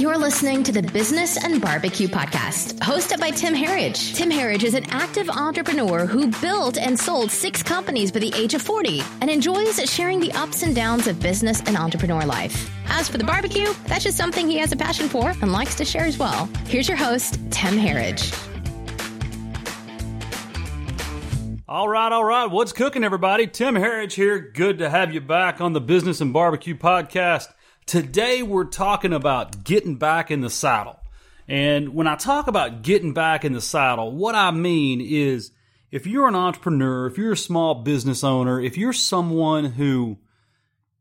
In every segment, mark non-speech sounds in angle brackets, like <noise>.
You're listening to the Business and Barbecue Podcast, hosted by Tim Herriage. Tim Herriage is an active entrepreneur who built and sold six companies by the age of 40 and enjoys sharing the ups and downs of business and entrepreneur life. As for the barbecue, that's just something he has a passion for and likes to share as well. Here's your host, Tim Herriage. All right, all right. What's cooking, everybody? Tim Herriage here. Good to have you back on the Business and Barbecue Podcast. Today we're talking about getting back in the saddle. And when I talk about getting back in the saddle, what I mean is if you're an entrepreneur, if you're a small business owner, if you're someone who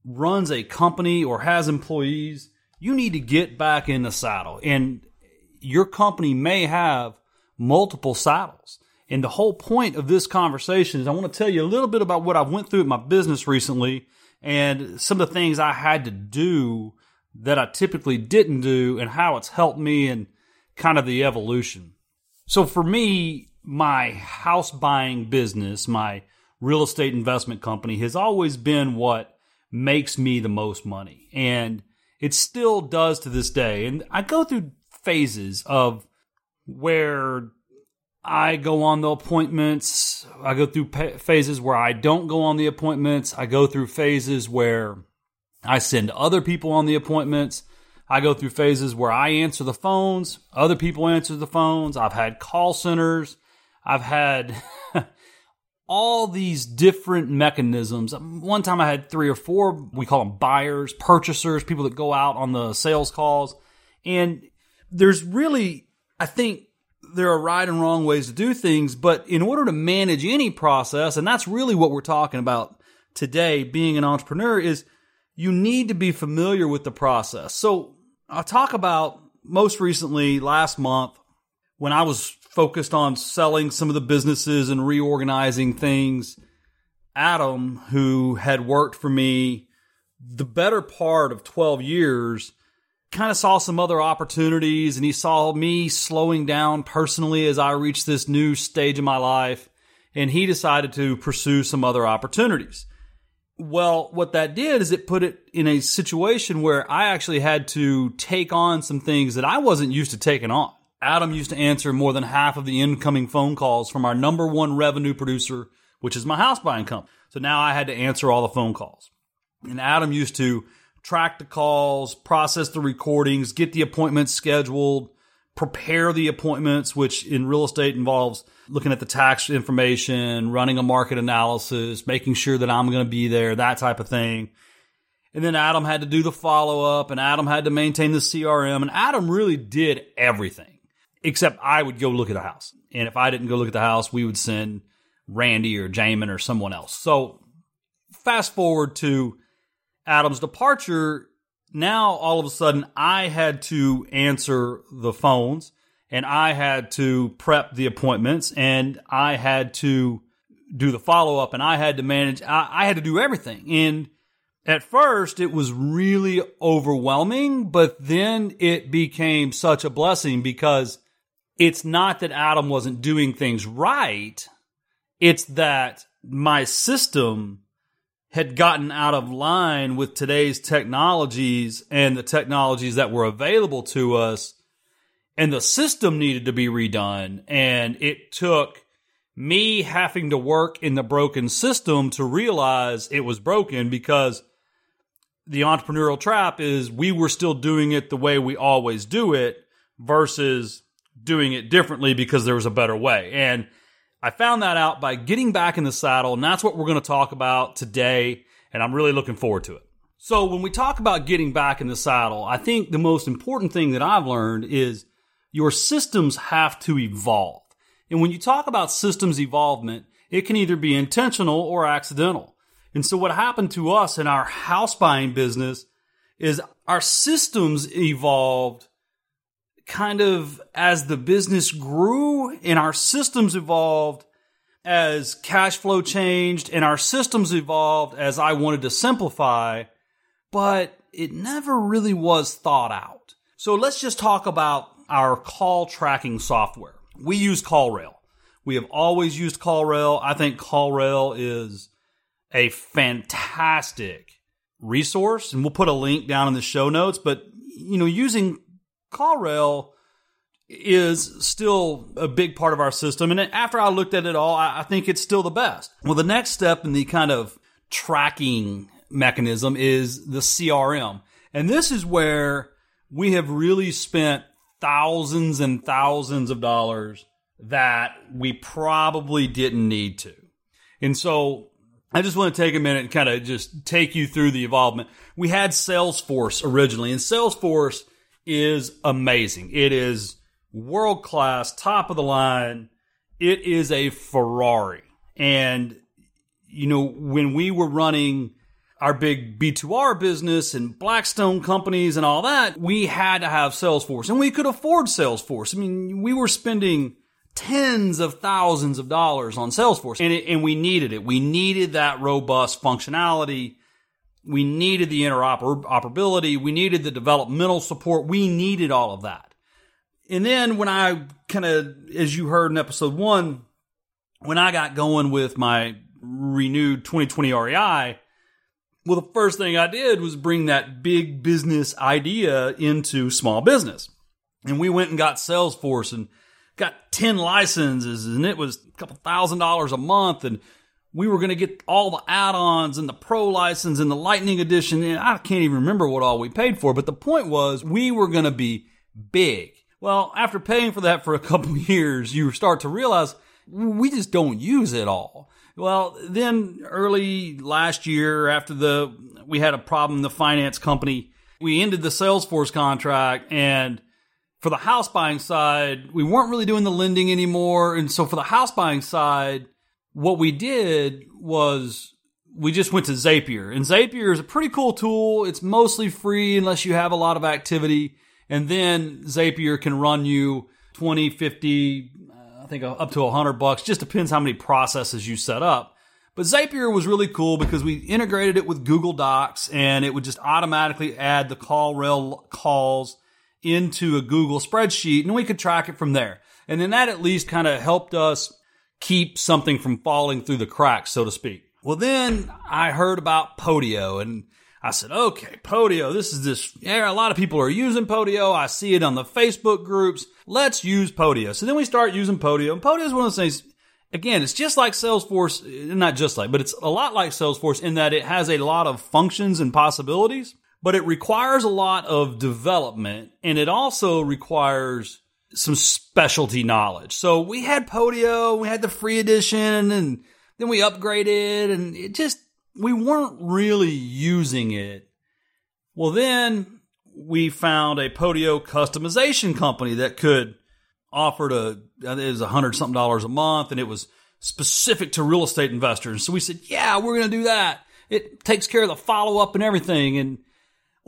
runs a company or has employees, you need to get back in the saddle. And your company may have multiple saddles. And the whole point of this conversation is I want to tell you a little bit about what I went through at my business recently and some of the things I had to do that I typically didn't do and how it's helped me and kind of the evolution. So for me, my house buying business, my real estate investment company has always been what makes me the most money. And it still does to this day. And I go through phases of where I go on the appointments. I go through phases where I don't go on the appointments. I go through phases where I send other people on the appointments. I go through phases where I answer the phones, other people answer the phones. I've had call centers. I've had <laughs> all these different mechanisms. One time I had three or four, we call them buyers, purchasers, people that go out on the sales calls. And there's really, I think, there are right and wrong ways to do things, but in order to manage any process, and that's really what we're talking about today, being an entrepreneur, is you need to be familiar with the process. So I'll talk about most recently last month when I was focused on selling some of the businesses and reorganizing things. Adam, who had worked for me the better part of 12 years, kind of saw some other opportunities and he saw me slowing down personally as I reached this new stage of my life. And he decided to pursue some other opportunities. Well, what that did is it put it in a situation where I actually had to take on some things that I wasn't used to taking on. Adam used to answer more than half of the incoming phone calls from our number one revenue producer, which is my house buying company. So now I had to answer all the phone calls. And Adam used to track the calls, process the recordings, get the appointments scheduled, prepare the appointments, which in real estate involves looking at the tax information, running a market analysis, making sure that I'm going to be there, that type of thing. And then Adam had to do the follow up and Adam had to maintain the CRM and Adam really did everything except I would go look at the house. And if I didn't go look at the house, we would send Randy or Jamin or someone else. So fast forward to Adam's departure, now all of a sudden I had to answer the phones and I had to prep the appointments and I had to do the follow up and I had to manage, I, I had to do everything. And at first it was really overwhelming, but then it became such a blessing because it's not that Adam wasn't doing things right. It's that my system had gotten out of line with today's technologies and the technologies that were available to us and the system needed to be redone. And it took me having to work in the broken system to realize it was broken because the entrepreneurial trap is we were still doing it the way we always do it versus doing it differently because there was a better way. And I found that out by getting back in the saddle, and that's what we're going to talk about today, and I'm really looking forward to it. So, when we talk about getting back in the saddle, I think the most important thing that I've learned is your systems have to evolve. And when you talk about systems evolvement, it can either be intentional or accidental. And so, what happened to us in our house buying business is our systems evolved kind of as the business grew and our systems evolved, as cash flow changed and our systems evolved as I wanted to simplify, but it never really was thought out. So let's just talk about our call tracking software. We use CallRail. We have always used CallRail. I think CallRail is a fantastic resource and we'll put a link down in the show notes, but you know, using CallRail is still a big part of our system. And after I looked at it all, I think it's still the best. Well, the next step in the kind of tracking mechanism is the CRM. And this is where we have really spent thousands and thousands of dollars that we probably didn't need to. And so I just want to take a minute and kind of just take you through the involvement. We had Salesforce originally, and Salesforce is amazing. It is world class, top of the line. It is a Ferrari. And, you know, when we were running our big B2R business and Blackstone companies and all that, we had to have Salesforce and we could afford Salesforce. I mean, we were spending tens of thousands of dollars on Salesforce and, it, and we needed it. We needed that robust functionality. We needed the interoperability. We needed the developmental support. We needed all of that. And then when I kind of, as you heard in episode one, when I got going with my renewed 2020 REI, well, the first thing I did was bring that big business idea into small business. And we went and got Salesforce and got 10 licenses and it was a couple thousand dollars a month. And we were going to get all the add-ons and the pro license and the lightning edition. And I can't even remember what all we paid for. But the point was we were going to be big. Well, after paying for that for a <laughs> couple years, you start to realize we just don't use it all. Well, then early last year, after the we had a problem, the finance company, we ended the Salesforce contract, and for the house buying side, we weren't really doing the lending anymore. And so for the house buying side, what we did was we just went to Zapier, and Zapier is a pretty cool tool. It's mostly free unless you have a lot of activity. And then Zapier can run you 20, 50, uh, I think up to 100 bucks. Just depends how many processes you set up. But Zapier was really cool because we integrated it with Google Docs and it would just automatically add the CallRail calls into a Google spreadsheet and we could track it from there. And then that at least kind of helped us keep something from falling through the cracks, so to speak. Well, then I heard about Podio and I said, okay, Podio, this is this, yeah, a lot of people are using Podio. I see it on the Facebook groups. Let's use Podio. So then we start using Podio. And Podio is one of those things, again, it's just like Salesforce, not just like, but it's a lot like Salesforce in that it has a lot of functions and possibilities, but it requires a lot of development and it also requires some specialty knowledge. So we had Podio, we had the free edition and then we upgraded and it just, we weren't really using it. Well, then we found a Podio customization company that could offer to it was a hundred something dollars a month, and it was specific to real estate investors. So we said, "Yeah, we're going to do that." It takes care of the follow up and everything, and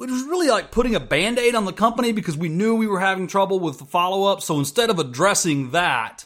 it was really like putting a band aid on the company because we knew we were having trouble with the follow up. So instead of addressing that,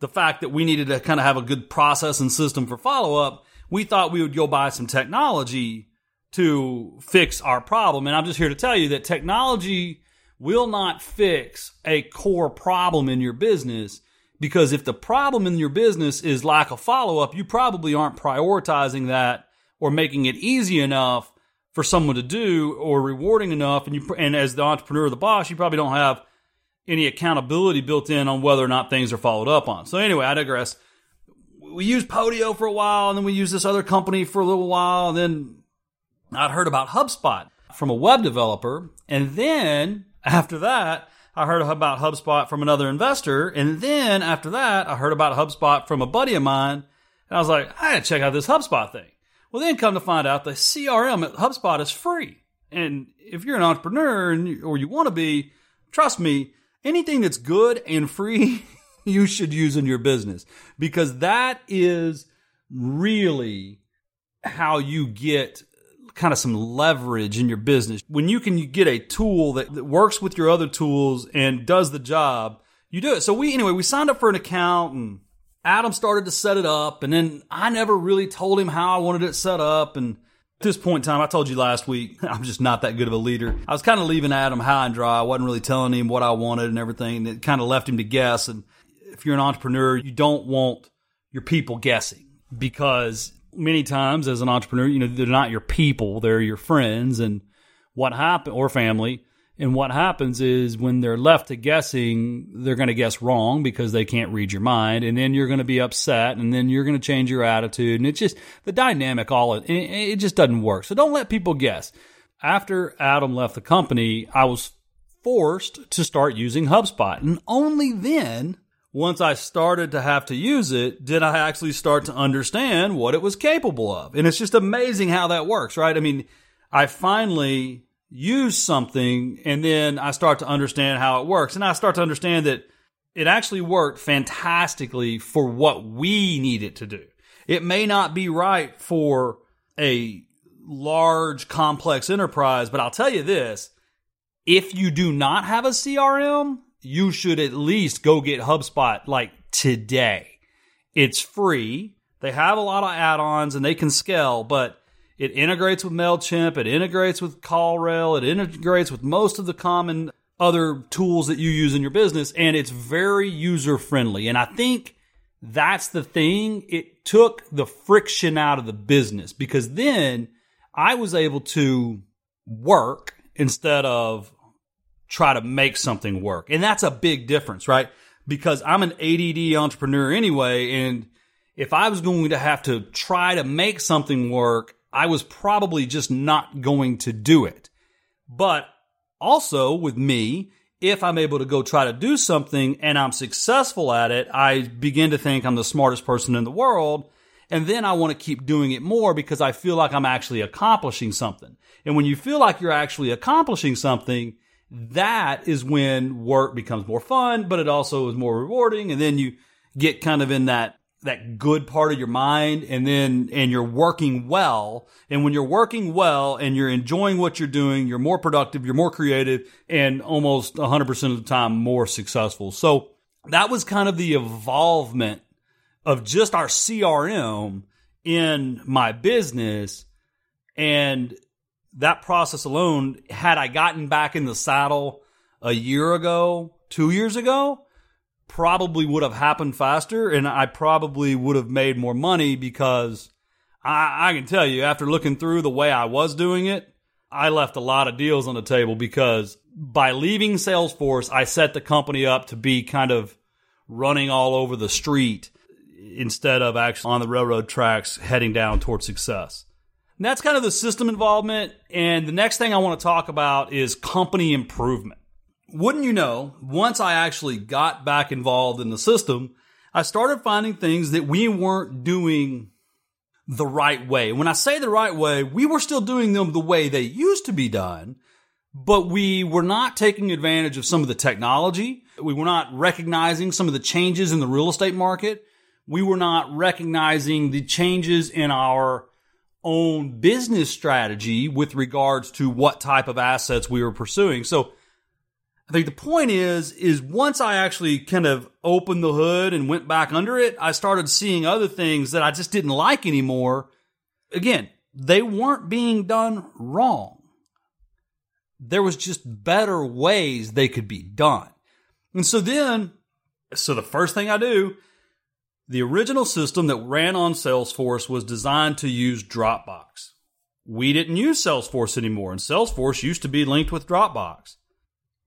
the fact that we needed to kind of have a good process and system for follow up, we thought we would go buy some technology to fix our problem. And I'm just here to tell you that technology will not fix a core problem in your business because if the problem in your business is lack of follow up, you probably aren't prioritizing that or making it easy enough for someone to do or rewarding enough. And you, and as the entrepreneur or the boss, you probably don't have any accountability built in on whether or not things are followed up on. So anyway, I digress we used Podio for a while, and then we used this other company for a little while, and then I'd heard about HubSpot from a web developer, and then after that, I heard about HubSpot from another investor, and then after that, I heard about HubSpot from a buddy of mine, and I was like, I gotta check out this HubSpot thing. Well, then come to find out the CRM at HubSpot is free, and if you're an entrepreneur and, or you want to be, trust me, anything that's good and free <laughs> you should use in your business because that is really how you get kind of some leverage in your business. When you can get a tool that, that works with your other tools and does the job, you do it. So we, anyway, we signed up for an account and Adam started to set it up and then I never really told him how I wanted it set up. And at this point in time, I told you last week, <laughs> I'm just not that good of a leader. I was kind of leaving Adam high and dry. I wasn't really telling him what I wanted and everything. It kind of left him to guess. And if you're an entrepreneur, you don't want your people guessing because many times as an entrepreneur, you know, they're not your people, they're your friends and what happened or family. And what happens is when they're left to guessing, they're going to guess wrong because they can't read your mind. And then you're going to be upset and then you're going to change your attitude. And it's just the dynamic, all it, it just doesn't work. So don't let people guess. After Adam left the company, I was forced to start using HubSpot. And only then, once I started to have to use it, did I actually start to understand what it was capable of. And it's just amazing how that works, right? I mean, I finally use something and then I start to understand how it works. And I start to understand that it actually worked fantastically for what we need it to do. It may not be right for a large, complex enterprise, but I'll tell you this if you do not have a CRM, you should at least go get HubSpot like today. It's free. They have a lot of add ons and they can scale, but it integrates with MailChimp, it integrates with CallRail, it integrates with most of the common other tools that you use in your business, and it's very user friendly. And I think that's the thing. It took the friction out of the business because then I was able to work instead of try to make something work. And that's a big difference, right? Because I'm an ADD entrepreneur anyway. And if I was going to have to try to make something work, I was probably just not going to do it. But also with me, if I'm able to go try to do something and I'm successful at it, I begin to think I'm the smartest person in the world. And then I want to keep doing it more because I feel like I'm actually accomplishing something. And when you feel like you're actually accomplishing something, that is when work becomes more fun, but it also is more rewarding. And then you get kind of in that that good part of your mind and then and you're working well. And when you're working well and you're enjoying what you're doing you're more productive you're more creative and almost 100% of the time more successful. So that was kind of the evolvement of just our CRM in my business. And that process alone had I gotten back in the saddle a year ago 2 years ago probably would have happened faster and I probably would have made more money because I, I, can tell you, after looking through the way I was doing it, I left a lot of deals on the table because by leaving Salesforce, I set the company up to be kind of running all over the street instead of actually on the railroad tracks heading down towards success. And that's kind of the system involvement. And the next thing I want to talk about is company improvement wouldn't you know, once I actually got back involved in the system, I started finding things that we weren't doing the right way. When I say the right way, we were still doing them the way they used to be done, but we were not taking advantage of some of the technology. We were not recognizing some of the changes in the real estate market. We were not recognizing the changes in our own business strategy with regards to what type of assets we were pursuing. So I think the point is, is once I actually kind of opened the hood and went back under it, I started seeing other things that I just didn't like anymore. Again, they weren't being done wrong. There was just better ways they could be done. And so then, so the first thing I do, the original system that ran on Salesforce was designed to use Dropbox. We didn't use Salesforce anymore, and Salesforce used to be linked with Dropbox.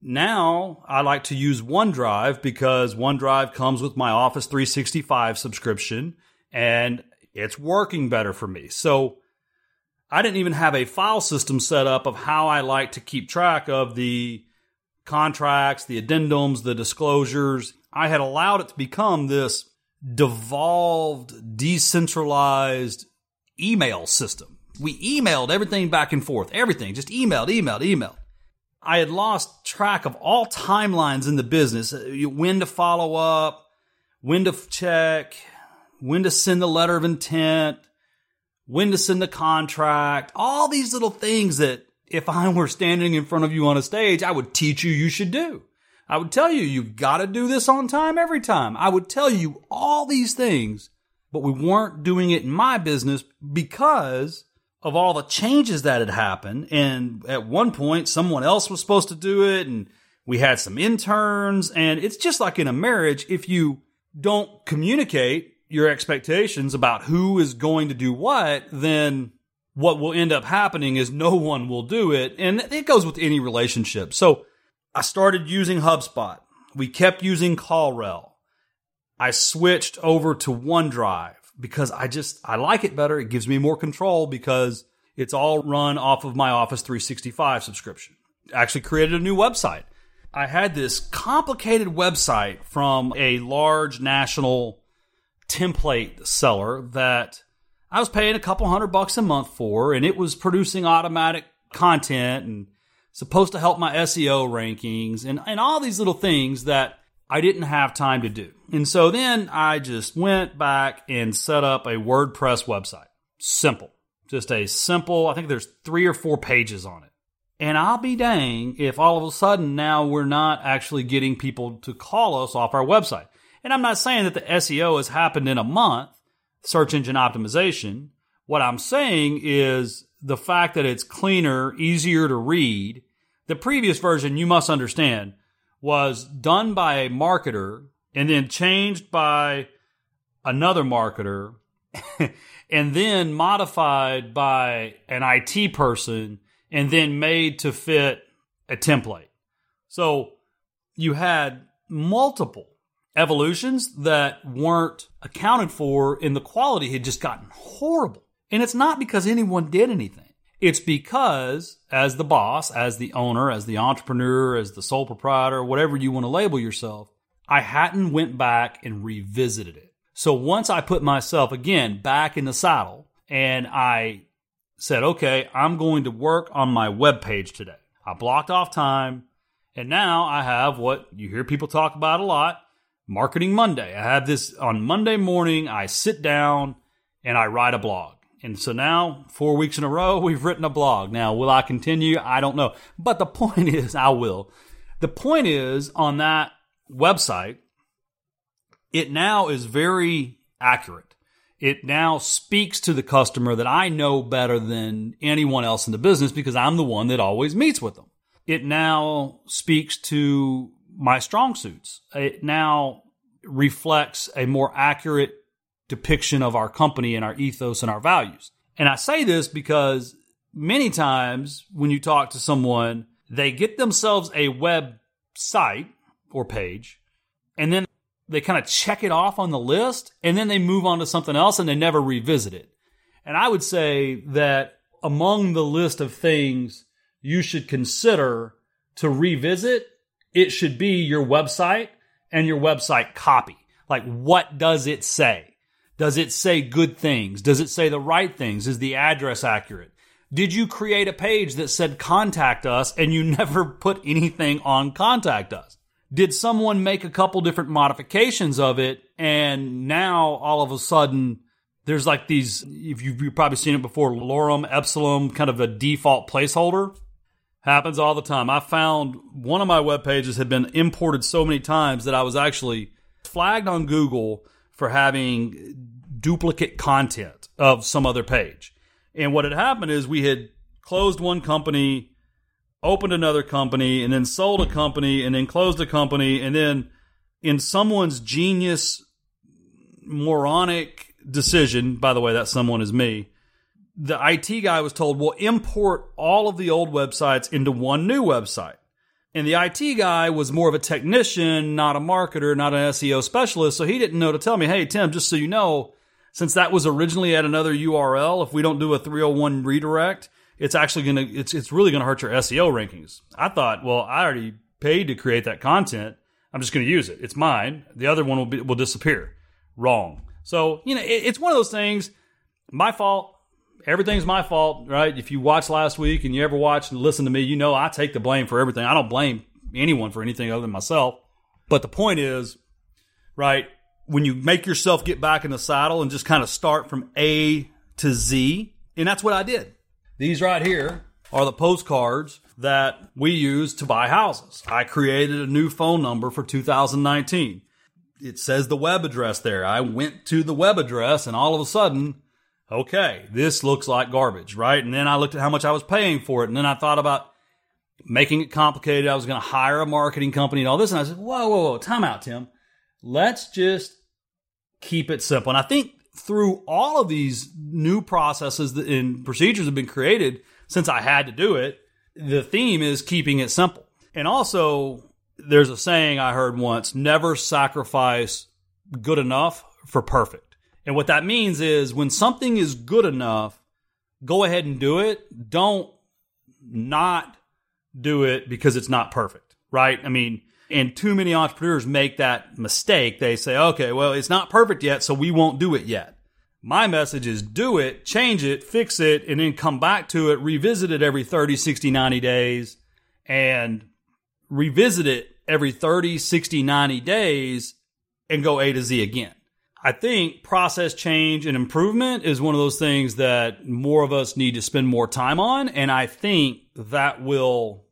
Now I like to use OneDrive because OneDrive comes with my Office 365 subscription and it's working better for me. So I didn't even have a file system set up of how I like to keep track of the contracts, the addendums, the disclosures. I had allowed it to become this devolved, decentralized email system. We emailed everything back and forth, everything, just emailed, emailed, emailed. I had lost track of all timelines in the business uh, when to follow up, when to check, when to send the letter of intent, when to send the contract, all these little things that if I were standing in front of you on a stage, I would teach you you should do. I would tell you, you've got to do this on time every time. I would tell you all these things, but we weren't doing it in my business because of all the changes that had happened. And at one point, someone else was supposed to do it, and we had some interns. And it's just like in a marriage, if you don't communicate your expectations about who is going to do what, then what will end up happening is no one will do it. And it goes with any relationship. So I started using HubSpot. We kept using CallRail. I switched over to OneDrive because I just, I like it better. It gives me more control because it's all run off of my Office 365 subscription. Actually created a new website. I had this complicated website from a large national template seller that I was paying a couple hundred bucks a month for, and it was producing automatic content and supposed to help my SEO rankings and, and all these little things that I didn't have time to do. And so then I just went back and set up a WordPress website. Simple. Just a simple, I think there's three or four pages on it. And I'll be dang if all of a sudden now we're not actually getting people to call us off our website. And I'm not saying that the SEO has happened in a month, search engine optimization. What I'm saying is the fact that it's cleaner, easier to read. The previous version, you must understand, was done by a marketer and then changed by another marketer <laughs> and then modified by an IT person and then made to fit a template. So you had multiple evolutions that weren't accounted for and the quality had just gotten horrible. And it's not because anyone did anything. It's because as the boss, as the owner, as the entrepreneur, as the sole proprietor, whatever you want to label yourself, I hadn't went back and revisited it. So once I put myself again back in the saddle and I said, okay, I'm going to work on my web page today. I blocked off time and now I have what you hear people talk about a lot, Marketing Monday. I have this on Monday morning. I sit down and I write a blog. And so now, four weeks in a row, <laughs> we've written a blog. Now, will I continue? I don't know. But the point <laughs> is, I will. The point is, on that website, it now is very accurate. It now speaks to the customer that I know better than anyone else in the business because I'm the one that always meets with them. It now speaks to my strong suits. It now reflects a more accurate depiction of our company and our ethos and our values. And I say this because many times when you talk to someone, they get themselves a website or page and then they kind of check it off on the list and then they move on to something else and they never revisit it. And I would say that among the list of things you should consider to revisit, it should be your website and your website copy. Like, what does it say? Does it say good things? Does it say the right things? Is the address accurate? Did you create a page that said contact us and you <laughs> never put anything on contact us? Did someone make a couple different modifications of it and now all of a sudden there's like these, if you've, you've probably seen it before, lorem ipsum, kind of a default placeholder? Happens all the time. I found one of my web pages had been imported so many times that I was actually flagged on Google for having duplicate content of some other page. And what had happened is we had closed one company, opened another company, and then sold a company, and then closed a company, and then in someone's genius, moronic decision, by the way, that someone is me, the IT guy was told, well, import all of the old websites into one new website. And the IT guy was more of a technician, not a marketer, not an SEO specialist. So he didn't know to tell me, hey, Tim, just so you know, since that was originally at another URL, if we don't do a 301 redirect, it's actually going to, it's, it's really going to hurt your SEO rankings. I thought, well, I already paid to create that content. I'm just going to use it. It's mine. The other one will be, will disappear. Wrong. So, you know, it, it's one of those things. My fault everything's my fault, right? If you watched last week and you ever watch and listen to me, you know I take the blame for everything. I don't blame anyone for anything other than myself. But the point is, right, when you make yourself get back in the saddle and just kind of start from A to Z, and that's what I did. These right here are the postcards that we use to buy houses. I created a new phone number for 2019. It says the web address there. I went to the web address and all of a sudden okay, this looks like garbage, right? And then I looked at how much I was paying for it. And then I thought about making it complicated. I was going to hire a marketing company and all this. And I said, whoa, whoa, whoa, time out, Tim. Let's just keep it simple. And I think through all of these new processes and procedures have been created since I had to do it, the theme is keeping it simple. And also, there's a saying I heard once never sacrifice good enough for perfect. And what that means is when something is good enough, go ahead and do it. Don't not do it because it's not perfect, right? I mean, and too many entrepreneurs make that mistake. They say, okay, well, it's not perfect yet, so we won't do it yet. My message is do it, change it, fix it, and then come back to it, revisit it every 30, 60, 90 days, and revisit it every 30, 60, 90 days and go A to Z again. I think process change and improvement is one of those things that more of us need to spend more time on. And I think that will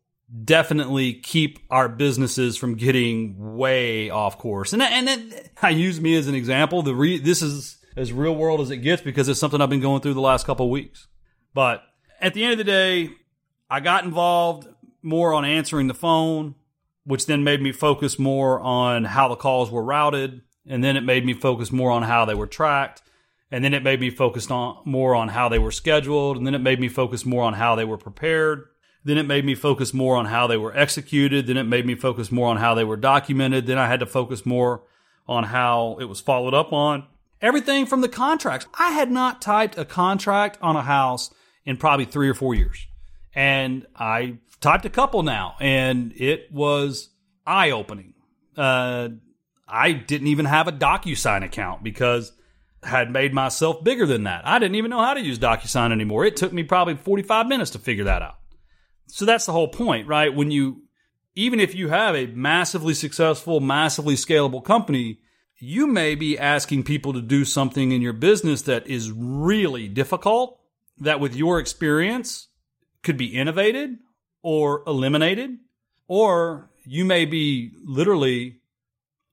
definitely keep our businesses from getting way off course. And, and I use me as an example. The re, this is as real world as it gets because it's something I've been going through the last couple of weeks. But at the end of the day, I got involved more on answering the phone, which then made me focus more on how the calls were routed. And then it made me focus more on how they were tracked. And then it made me focus on more on how they were scheduled. And then it made me focus more on how they were prepared. Then it made me focus more on how they were executed. Then it made me focus more on how they were documented. Then I had to focus more on how it was followed up on. Everything from the contracts. I had not typed a contract on a house in probably three or four years. And I typed a couple now, and it was eye opening. Uh, I didn't even have a DocuSign account because I had made myself bigger than that. I didn't even know how to use DocuSign anymore. It took me probably 45 minutes to figure that out. So that's the whole point, right? When you, even if you have a massively successful, massively scalable company, you may be asking people to do something in your business that is really difficult, that with your experience could be innovated or eliminated, or you may be literally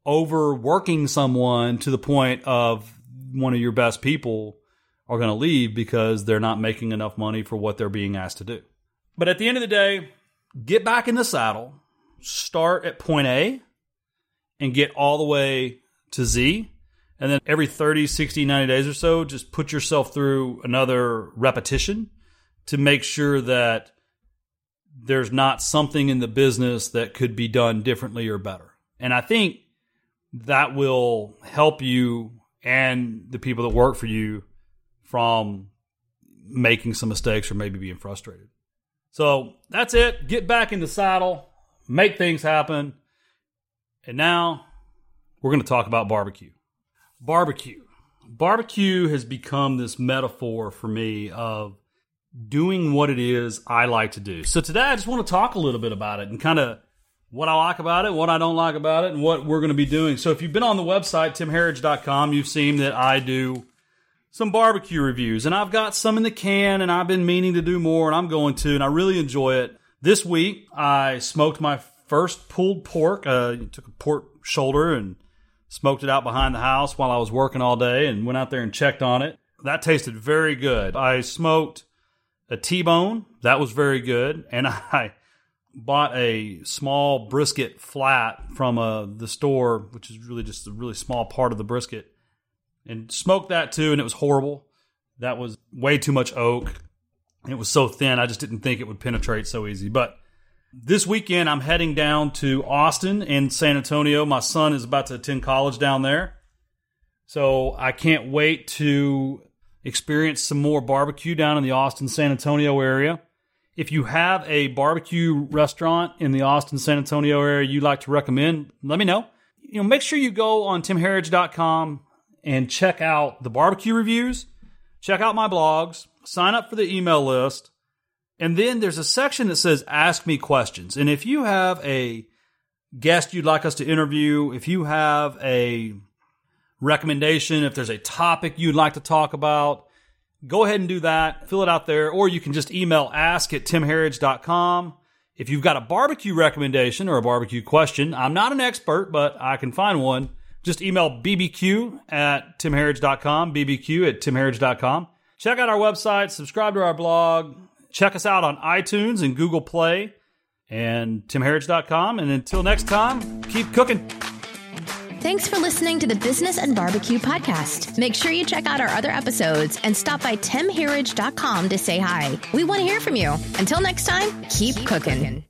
overworking someone to the point of one of your best people are going to leave because they're not making enough money for what they're being asked to do. But at the end of the day, get back in the saddle, start at point A, and get all the way to Z. And then every 30, 60, 90 days or so, just put yourself through another repetition to make sure that there's not something in the business that could be done differently or better. And I think that will help you and the people that work for you from making some mistakes or maybe being frustrated. So that's it. Get back in the saddle, make things happen. And now we're going to talk about barbecue. Barbecue. Barbecue has become this metaphor for me of doing what it is I like to do. So today I just want to talk a little bit about it and kind of what I like about it, what I don't like about it, and what we're going to be doing. So if you've been on the website, timherriage.com, you've seen that I do some barbecue reviews, and I've got some in the can, and I've been meaning to do more, and I'm going to, and I really enjoy it. This week, I smoked my first pulled pork. Uh, took a pork shoulder and smoked it out behind the house while I was working all day, and went out there and checked on it. That tasted very good. I smoked a T-bone. That was very good, and <laughs> I bought a small brisket flat from uh, the store, which is really just a really small part of the brisket and smoked that too, and it was horrible. That was way too much oak. It was so thin, I just didn't think it would penetrate so easy. But this weekend, I'm heading down to Austin and San Antonio. My son is about to attend college down there. So I can't wait to experience some more barbecue down in the Austin, San Antonio area. If you have a barbecue restaurant in the Austin, San Antonio area you'd like to recommend, let me know. You know, make sure you go on timherriage.com and check out the barbecue reviews, check out my blogs, sign up for the email list, and then there's a section that says Ask Me Questions. And if you have a guest you'd like us to interview, if you have a recommendation, if there's a topic you'd like to talk about, go ahead and do that. Fill it out there, or you can just email ask at timherriage.com. If you've got a barbecue recommendation or a barbecue question, I'm not an expert, but I can find one just email bbq at timherriage.com, bbq at timherriage.com. Check out our website, subscribe to our blog, check us out on iTunes and Google Play and timherriage.com. And until next time, keep cooking. Thanks for listening to the Business and Barbecue podcast. Make sure you check out our other episodes and stop by timherriage.com to say hi. We want to hear from you. Until next time, keep, keep cooking. cooking.